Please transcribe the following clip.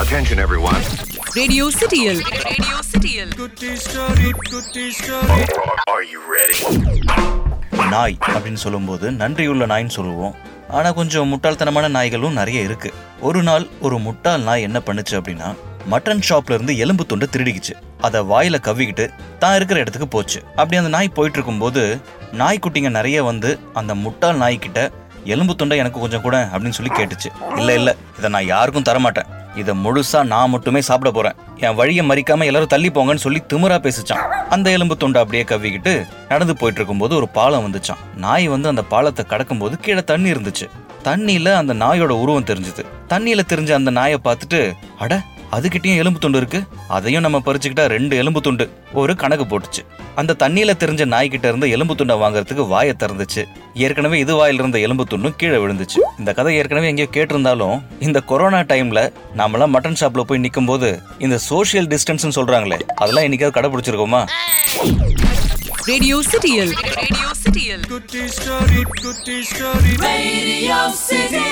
Attention, everyone. Radio Cityil. Radio Cityil. Are you ready? நாய் அப்படின்னு சொல்லும்போது நன்றியுள்ள நாய்ன்னு சொல்லுவோம் ஆனா கொஞ்சம் முட்டாள்தனமான நாய்களும் நிறைய இருக்கு ஒரு நாள் ஒரு முட்டாள் நாய் என்ன பண்ணுச்சு அப்படின்னா மட்டன் ஷாப்ல இருந்து எலும்பு துண்டை திருடிக்குச்சு அதை வாயில கவ்விக்கிட்டு தான் இருக்கிற இடத்துக்கு போச்சு அப்படி அந்த நாய் போயிட்டு இருக்கும்போது நாய்க்குட்டிங்க நிறைய வந்து அந்த முட்டாள் நாய்க்கிட்ட எலும்பு துண்டை எனக்கு கொஞ்சம் கூட அப்படின்னு சொல்லி கேட்டுச்சு இல்ல இல்ல இதை நான் யாருக்கும் தரமாட்டேன் இதை முழுசா நான் மட்டுமே சாப்பிட போறேன். என் வழியை மறிக்காம எல்லாரும் தள்ளி போங்கன்னு சொல்லி திமிரா பேசிச்சான். அந்த எலும்பு துண்டை அப்படியே கவ்விக்கிட்டு நடந்து போயிட்டு இருக்கும்போது ஒரு பாலம் வந்துச்சான். நாய் வந்து அந்த பாலத்தை கடக்கும்போது கீழே தண்ணி இருந்துச்சு. தண்ணியில அந்த நாயோட உருவம் தெரிஞ்சுது. தண்ணியில தெரிஞ்ச அந்த நாயை பார்த்துட்டு அட அதுகிட்டயும் எலும்பு துண்டு இருக்கு. அதையும் நம்ம பறிச்சுக்கிட்டா ரெண்டு எலும்பு துண்டு. ஒரு கணக்கு போட்டுச்சு. அந்த தண்ணியில தெரிஞ்ச நாய்கிட்ட இருந்து எலும்பு துண்டை வாங்குறதுக்கு வாயை திறந்துச்சு. ஏற்கனவே இது வாயில இருந்த எலும்பு துண்டும் கீழே விழுந்துச்சு. இந்த கதை ஏற்கனவே எங்கேயோ கேட்டிருந்தாலும் இந்த கொரோனா டைம்ல நாமெல்லாம் மட்டன் ஷாப்ல போய் நிற்கும் போது இந்த சோஷியல் டிஸ்டன்ஸ் சொல்றாங்களே அதெல்லாம் என்னைக்காவது கடைபிடிச்சிருக்கோமா? Radio Cityil. Radio Cityil. Radio City.